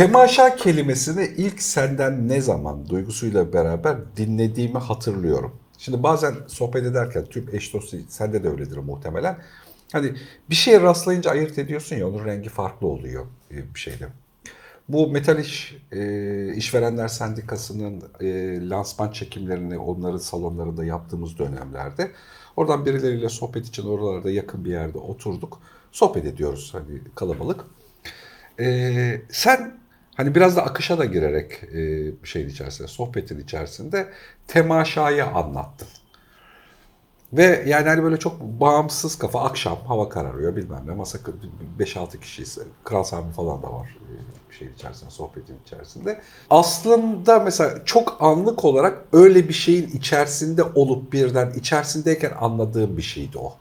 Temaşa kelimesini ilk senden ne zaman duygusuyla beraber dinlediğimi hatırlıyorum. Şimdi bazen sohbet ederken tüm eş dostu sende de öyledir muhtemelen. Hani bir şeye rastlayınca ayırt ediyorsun ya onun rengi farklı oluyor e, bir şeyde. Bu Metal İş e, İşverenler Sendikası'nın e, lansman çekimlerini onların salonlarında yaptığımız dönemlerde oradan birileriyle sohbet için oralarda yakın bir yerde oturduk. Sohbet ediyoruz hani kalabalık. E, sen hani biraz da akışa da girerek e, bir şeyin içerisinde, sohbetin içerisinde temaşayı anlattın. Ve yani hani böyle çok bağımsız kafa akşam hava kararıyor bilmem ne masa 5-6 kişiyiz. Kral Sami falan da var e, bir şeyin içerisinde sohbetin içerisinde. Aslında mesela çok anlık olarak öyle bir şeyin içerisinde olup birden içerisindeyken anladığım bir şeydi o.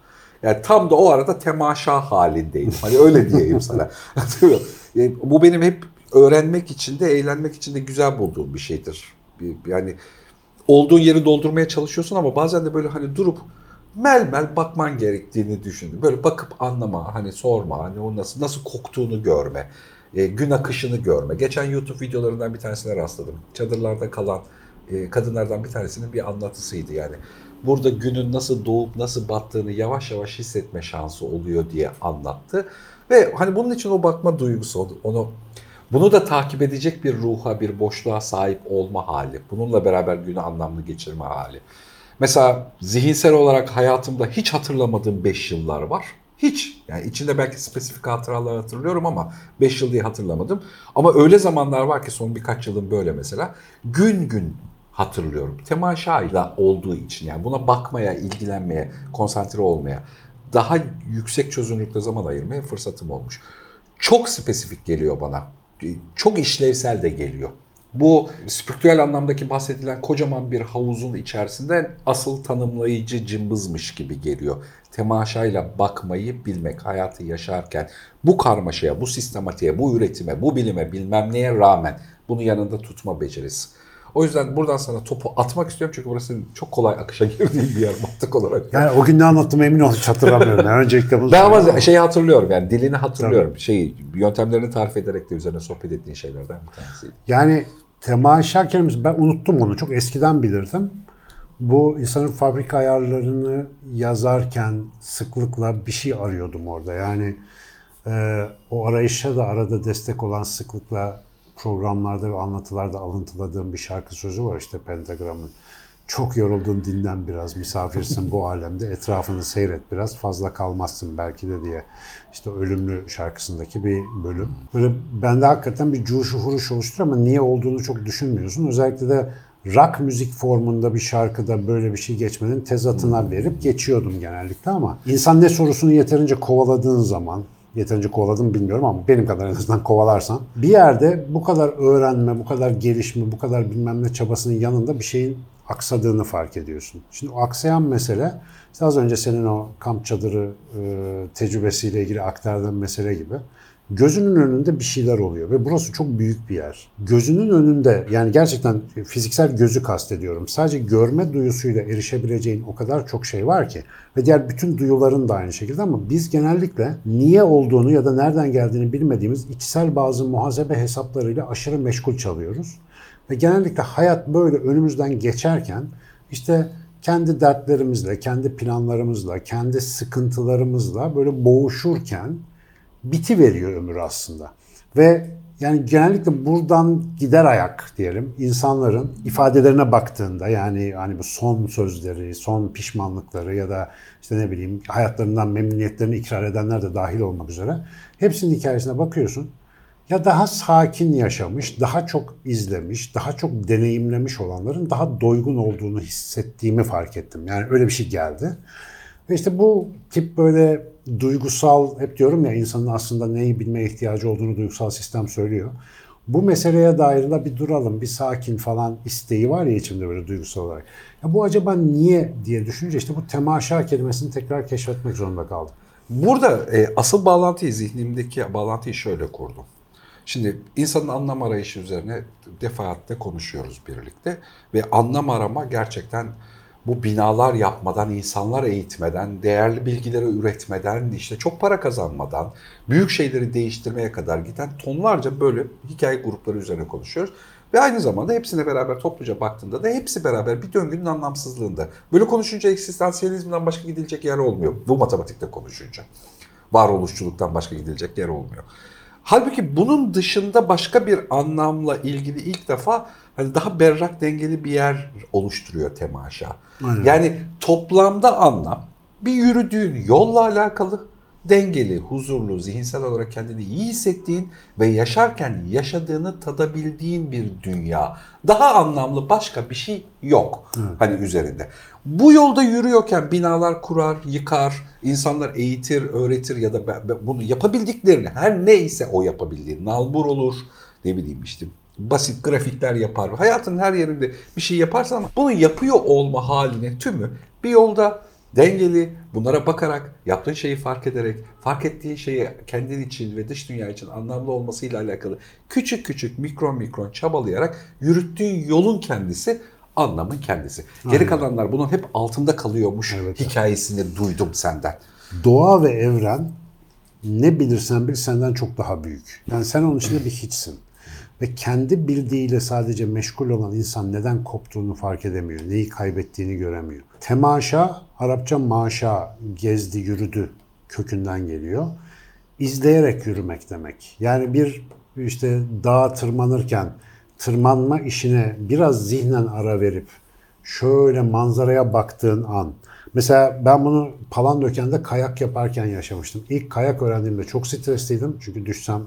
Yani tam da o arada temaşa halindeydim. Hani öyle diyeyim sana. Bu benim hep öğrenmek için de eğlenmek için de güzel bulduğum bir şeydir. Yani olduğun yeri doldurmaya çalışıyorsun ama bazen de böyle hani durup mel mel bakman gerektiğini düşün. Böyle bakıp anlama, hani sorma, hani o nasıl nasıl koktuğunu görme, e, gün akışını görme. Geçen YouTube videolarından bir tanesine rastladım. Çadırlarda kalan e, kadınlardan bir tanesinin bir anlatısıydı yani. Burada günün nasıl doğup nasıl battığını yavaş yavaş hissetme şansı oluyor diye anlattı. Ve hani bunun için o bakma duygusu, onu bunu da takip edecek bir ruha, bir boşluğa sahip olma hali. Bununla beraber günü anlamlı geçirme hali. Mesela zihinsel olarak hayatımda hiç hatırlamadığım 5 yıllar var. Hiç. Yani içinde belki spesifik hatıralar hatırlıyorum ama 5 yıl diye hatırlamadım. Ama öyle zamanlar var ki son birkaç yılın böyle mesela. Gün gün hatırlıyorum. Temaşayla olduğu için yani buna bakmaya, ilgilenmeye, konsantre olmaya, daha yüksek çözünürlükte zaman ayırmaya fırsatım olmuş. Çok spesifik geliyor bana. Çok işlevsel de geliyor. Bu spiritüel anlamdaki bahsedilen kocaman bir havuzun içerisinde asıl tanımlayıcı cımbızmış gibi geliyor. Temaşayla bakmayı bilmek, hayatı yaşarken bu karmaşaya, bu sistematiğe, bu üretime, bu bilime, bilmem neye rağmen bunu yanında tutma becerisi. O yüzden buradan sana topu atmak istiyorum çünkü burası çok kolay akışa girdiğim bir yer mantık olarak. Yani o gün ne anlattım emin ol hiç hatırlamıyorum. Yani öncelikle bunu Ben ama şeyi hatırlıyorum yani dilini hatırlıyorum. Şeyi, yöntemlerini tarif ederek de üzerine sohbet ettiğin şeylerden bir tanesiydi. Yani temaşa kelimesi ben unuttum onu çok eskiden bilirdim. Bu insanın fabrika ayarlarını yazarken sıklıkla bir şey arıyordum orada. Yani e, o arayışa da arada destek olan sıklıkla programlarda ve anlatılarda alıntıladığım bir şarkı sözü var işte Pentagram'ın. Çok yoruldun dinlen biraz misafirsin bu alemde etrafını seyret biraz fazla kalmazsın belki de diye işte ölümlü şarkısındaki bir bölüm. Böyle bende hakikaten bir cuşu huruş oluşturuyor ama niye olduğunu çok düşünmüyorsun. Özellikle de rock müzik formunda bir şarkıda böyle bir şey geçmenin tezatına verip geçiyordum genellikle ama insan ne sorusunu yeterince kovaladığın zaman yeterince kovaladım bilmiyorum ama benim kadar en azından kovalarsan bir yerde bu kadar öğrenme, bu kadar gelişme, bu kadar bilmem ne çabasının yanında bir şeyin aksadığını fark ediyorsun. Şimdi o aksayan mesele işte az önce senin o kamp çadırı e, tecrübesiyle ilgili aktardığın mesele gibi gözünün önünde bir şeyler oluyor ve burası çok büyük bir yer. Gözünün önünde yani gerçekten fiziksel gözü kastediyorum. Sadece görme duyusuyla erişebileceğin o kadar çok şey var ki ve diğer bütün duyuların da aynı şekilde ama biz genellikle niye olduğunu ya da nereden geldiğini bilmediğimiz içsel bazı muhasebe hesaplarıyla aşırı meşgul çalıyoruz. Ve genellikle hayat böyle önümüzden geçerken işte kendi dertlerimizle, kendi planlarımızla, kendi sıkıntılarımızla böyle boğuşurken biti veriyor ömür aslında. Ve yani genellikle buradan gider ayak diyelim insanların ifadelerine baktığında yani hani bu son sözleri, son pişmanlıkları ya da işte ne bileyim hayatlarından memnuniyetlerini ikrar edenler de dahil olmak üzere hepsinin hikayesine bakıyorsun. Ya daha sakin yaşamış, daha çok izlemiş, daha çok deneyimlemiş olanların daha doygun olduğunu hissettiğimi fark ettim. Yani öyle bir şey geldi. Ve işte bu tip böyle duygusal, hep diyorum ya insanın aslında neyi bilmeye ihtiyacı olduğunu duygusal sistem söylüyor. Bu meseleye dair de bir duralım, bir sakin falan isteği var ya içimde böyle duygusal olarak. Ya bu acaba niye diye düşününce işte bu temaşa kelimesini tekrar keşfetmek zorunda kaldım. Burada e, asıl bağlantıyı zihnimdeki bağlantıyı şöyle kurdum. Şimdi insanın anlam arayışı üzerine defaatle konuşuyoruz birlikte ve anlam arama gerçekten bu binalar yapmadan, insanlar eğitmeden, değerli bilgileri üretmeden, işte çok para kazanmadan, büyük şeyleri değiştirmeye kadar giden tonlarca böyle hikaye grupları üzerine konuşuyoruz. Ve aynı zamanda hepsine beraber topluca baktığında da hepsi beraber bir döngünün anlamsızlığında. Böyle konuşunca eksistansiyelizmden başka gidilecek yer olmuyor. Bu matematikte konuşunca. Varoluşçuluktan başka gidilecek yer olmuyor. Halbuki bunun dışında başka bir anlamla ilgili ilk defa hani daha berrak dengeli bir yer oluşturuyor temaşa. Aynen. Yani toplamda anlam bir yürüdüğün yolla alakalı dengeli, huzurlu, zihinsel olarak kendini iyi hissettiğin ve yaşarken yaşadığını tadabildiğin bir dünya. Daha anlamlı başka bir şey yok hani üzerinde. Bu yolda yürüyorken binalar kurar, yıkar, insanlar eğitir, öğretir ya da bunu yapabildiklerini her neyse o yapabildiği nalbur olur, ne bileyim işte basit grafikler yapar. Hayatın her yerinde bir şey yaparsan bunu yapıyor olma haline tümü bir yolda dengeli, bunlara bakarak, yaptığın şeyi fark ederek, fark ettiğin şeyi kendin için ve dış dünya için anlamlı olmasıyla alakalı küçük küçük mikron mikron çabalayarak yürüttüğün yolun kendisi anlamın kendisi. Geri kalanlar bunun hep altında kalıyormuş Evet. hikayesini duydum senden. Doğa ve evren ne bilirsen bil senden çok daha büyük. Yani sen onun içinde bir hiçsin. Ve kendi bildiğiyle sadece meşgul olan insan neden koptuğunu fark edemiyor. Neyi kaybettiğini göremiyor. Temaşa, Arapça maşa, gezdi, yürüdü kökünden geliyor. İzleyerek yürümek demek. Yani bir işte dağa tırmanırken tırmanma işine biraz zihnen ara verip şöyle manzaraya baktığın an. Mesela ben bunu Palandöken'de kayak yaparken yaşamıştım. İlk kayak öğrendiğimde çok stresliydim. Çünkü düşsem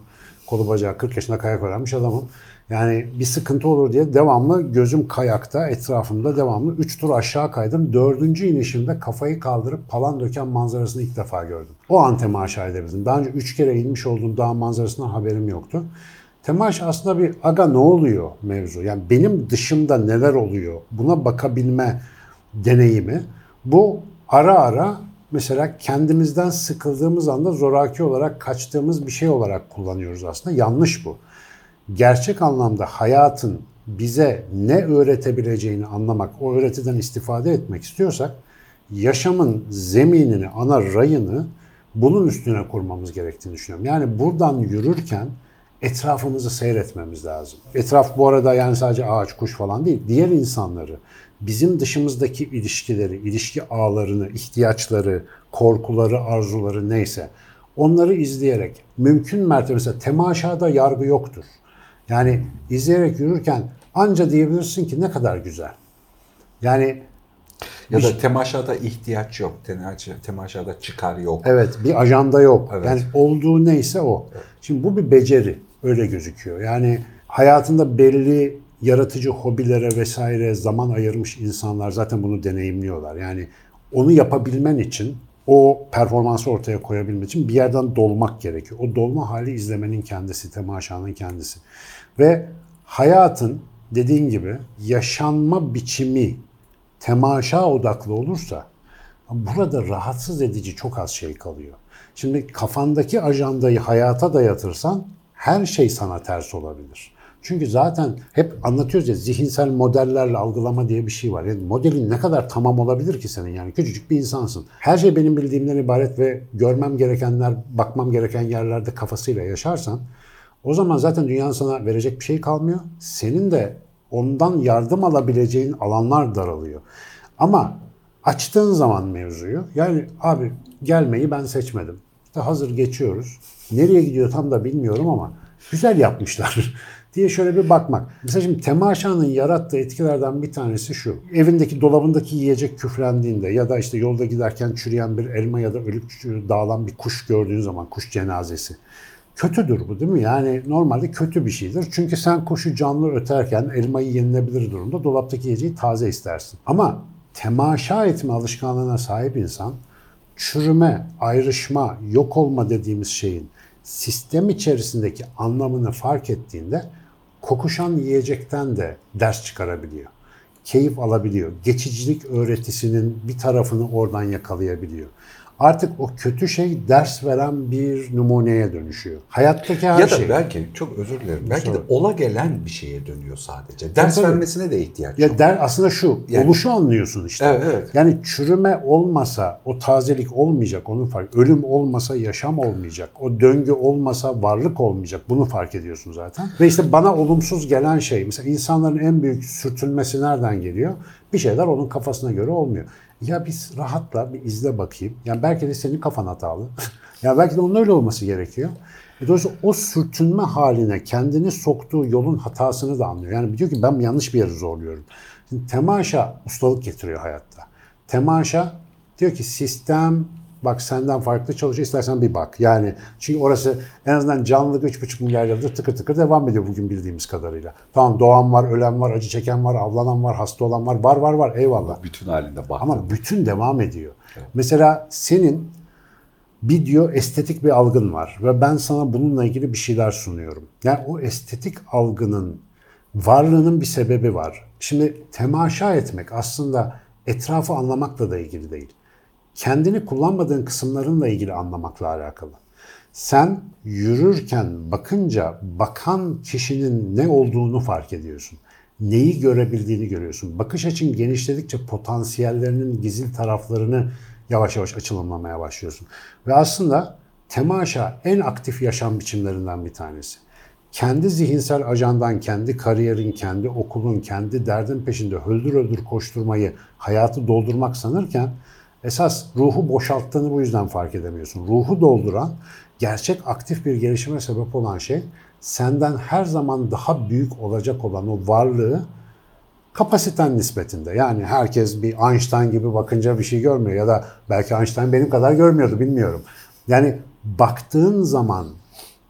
kolu bacağı 40 yaşında kayak öğrenmiş adamım. Yani bir sıkıntı olur diye devamlı gözüm kayakta, etrafımda devamlı 3 tur aşağı kaydım. Dördüncü inişimde kafayı kaldırıp Palandöken manzarasını ilk defa gördüm. O an temaşa edebildim. Daha önce 3 kere inmiş olduğum dağ manzarasından haberim yoktu. Temaş aslında bir aga ne oluyor mevzu. Yani benim dışımda neler oluyor buna bakabilme deneyimi. Bu ara ara mesela kendimizden sıkıldığımız anda zoraki olarak kaçtığımız bir şey olarak kullanıyoruz aslında. Yanlış bu. Gerçek anlamda hayatın bize ne öğretebileceğini anlamak, o öğretiden istifade etmek istiyorsak yaşamın zeminini, ana rayını bunun üstüne kurmamız gerektiğini düşünüyorum. Yani buradan yürürken etrafımızı seyretmemiz lazım. Etraf bu arada yani sadece ağaç, kuş falan değil. Diğer insanları, bizim dışımızdaki ilişkileri, ilişki ağlarını, ihtiyaçları, korkuları, arzuları neyse onları izleyerek mümkün mertebe mesela temaşada yargı yoktur. Yani izleyerek yürürken anca diyebilirsin ki ne kadar güzel. Yani Ya da temaşada ihtiyaç yok. Temaşa, temaşada çıkar yok. Evet bir ajanda yok. Evet. Yani olduğu neyse o. Şimdi bu bir beceri öyle gözüküyor. Yani hayatında belli yaratıcı hobilere vesaire zaman ayırmış insanlar zaten bunu deneyimliyorlar. Yani onu yapabilmen için o performansı ortaya koyabilmen için bir yerden dolmak gerekiyor. O dolma hali izlemenin kendisi, temaşanın kendisi. Ve hayatın dediğin gibi yaşanma biçimi temaşa odaklı olursa burada rahatsız edici çok az şey kalıyor. Şimdi kafandaki ajandayı hayata dayatırsan her şey sana ters olabilir. Çünkü zaten hep anlatıyoruz ya zihinsel modellerle algılama diye bir şey var. Yani modelin ne kadar tamam olabilir ki senin yani küçücük bir insansın. Her şey benim bildiğimden ibaret ve görmem gerekenler, bakmam gereken yerlerde kafasıyla yaşarsan o zaman zaten dünyanın sana verecek bir şey kalmıyor. Senin de ondan yardım alabileceğin alanlar daralıyor. Ama açtığın zaman mevzuyu yani abi gelmeyi ben seçmedim. İşte hazır geçiyoruz. Nereye gidiyor tam da bilmiyorum ama güzel yapmışlar diye şöyle bir bakmak. Mesela şimdi temaşanın yarattığı etkilerden bir tanesi şu. Evindeki dolabındaki yiyecek küflendiğinde ya da işte yolda giderken çürüyen bir elma ya da ölüp dağılan bir kuş gördüğün zaman kuş cenazesi. Kötüdür bu değil mi? Yani normalde kötü bir şeydir. Çünkü sen kuşu canlı öterken elmayı yenilebilir durumda dolaptaki yiyeceği taze istersin. Ama temaşa etme alışkanlığına sahip insan çürüme, ayrışma, yok olma dediğimiz şeyin sistem içerisindeki anlamını fark ettiğinde kokuşan yiyecekten de ders çıkarabiliyor. Keyif alabiliyor. Geçicilik öğretisinin bir tarafını oradan yakalayabiliyor. Artık o kötü şey ders veren bir numuneye dönüşüyor. Hayattaki her ya da şey. belki çok özür dilerim. Belki de Sorun. ola gelen bir şeye dönüyor sadece. Ders tabii. vermesine de ihtiyaç Ya yok. der aslında şu, Yani- oluşu anlıyorsun işte. Evet, evet. Yani çürüme olmasa o tazelik olmayacak onu fark. Ölüm olmasa yaşam olmayacak. O döngü olmasa varlık olmayacak. Bunu fark ediyorsun zaten. Ve işte bana olumsuz gelen şey mesela insanların en büyük sürtünmesi nereden geliyor? Bir şeyler onun kafasına göre olmuyor. Ya biz rahatla bir izle bakayım. Yani belki de senin kafan hatalı. ya belki de onun öyle olması gerekiyor. E Dolayısıyla o sürtünme haline kendini soktuğu yolun hatasını da anlıyor. Yani diyor ki ben yanlış bir yere zorluyorum. Şimdi temaşa ustalık getiriyor hayatta. Temaşa diyor ki sistem bak senden farklı çalışıyor istersen bir bak. Yani çünkü orası en azından canlılık 3,5 milyar yıldır tıkır tıkır devam ediyor bugün bildiğimiz kadarıyla. Tamam doğan var, ölen var, acı çeken var, avlanan var, hasta olan var, var var var eyvallah. Bütün halinde bak. Ama bütün devam ediyor. Mesela senin bir diyor estetik bir algın var ve ben sana bununla ilgili bir şeyler sunuyorum. Yani o estetik algının varlığının bir sebebi var. Şimdi temaşa etmek aslında etrafı anlamakla da ilgili değil. Kendini kullanmadığın kısımlarınla ilgili anlamakla alakalı. Sen yürürken bakınca bakan kişinin ne olduğunu fark ediyorsun. Neyi görebildiğini görüyorsun. Bakış açın genişledikçe potansiyellerinin gizli taraflarını yavaş yavaş açılımlamaya başlıyorsun. Ve aslında temaşa en aktif yaşam biçimlerinden bir tanesi. Kendi zihinsel ajandan, kendi kariyerin, kendi okulun, kendi derdin peşinde öldür öldür koşturmayı, hayatı doldurmak sanırken esas ruhu boşalttığını bu yüzden fark edemiyorsun. Ruhu dolduran, gerçek aktif bir gelişime sebep olan şey senden her zaman daha büyük olacak olan o varlığı kapasiten nispetinde. Yani herkes bir Einstein gibi bakınca bir şey görmüyor ya da belki Einstein benim kadar görmüyordu bilmiyorum. Yani baktığın zaman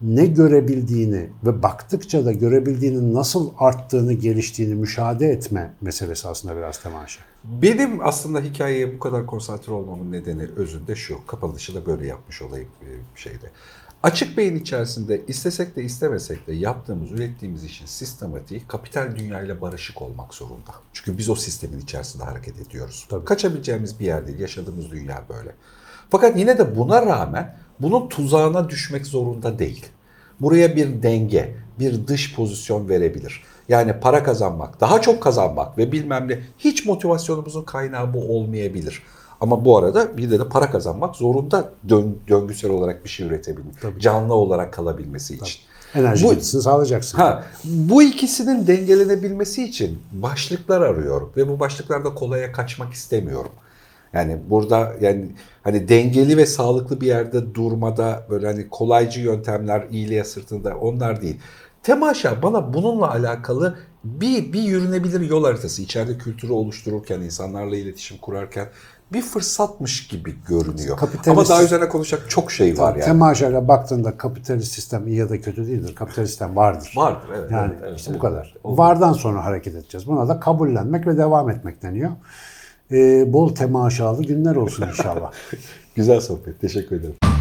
ne görebildiğini ve baktıkça da görebildiğinin nasıl arttığını, geliştiğini müşahede etme meselesi aslında biraz temaşa. Benim aslında hikayeye bu kadar konsantre olmamın nedeni özünde şu. Kapanışı da böyle yapmış olayım e, bir şeyde. Açık beyin içerisinde istesek de istemesek de yaptığımız, ürettiğimiz işin sistematiği kapital dünyayla barışık olmak zorunda. Çünkü biz o sistemin içerisinde hareket ediyoruz. Tabii. Kaçabileceğimiz bir yer değil. Yaşadığımız dünya böyle. Fakat yine de buna rağmen bunun tuzağına düşmek zorunda değil. Buraya bir denge, bir dış pozisyon verebilir. Yani para kazanmak, daha çok kazanmak ve bilmem ne hiç motivasyonumuzun kaynağı bu olmayabilir. Ama bu arada bir de, de para kazanmak zorunda dön- döngüsel olarak bir şey üretebilmek, canlı olarak kalabilmesi için. Enerji Bu- sağlayacaksın. Ha, bu ikisinin dengelenebilmesi için başlıklar arıyorum ve bu başlıklarda kolaya kaçmak istemiyorum. Yani burada yani hani dengeli ve sağlıklı bir yerde durmada böyle hani kolaycı yöntemler iyiliğe sırtında onlar değil. Temaşa bana bununla alakalı bir, bir yürünebilir yol haritası içeride kültürü oluştururken, insanlarla iletişim kurarken bir fırsatmış gibi görünüyor. Kapitalist- Ama daha üzerine konuşacak çok şey var yani. Temaşayla baktığında kapitalist sistem iyi ya da kötü değildir. Kapitalist sistem vardır. Vardır evet. Yani evet, evet, işte evet. bu kadar. Olur. Vardan sonra hareket edeceğiz. Buna da kabullenmek ve devam etmek deniyor. Ee, bol temaşalı günler olsun inşallah. Güzel sohbet. Teşekkür ederim.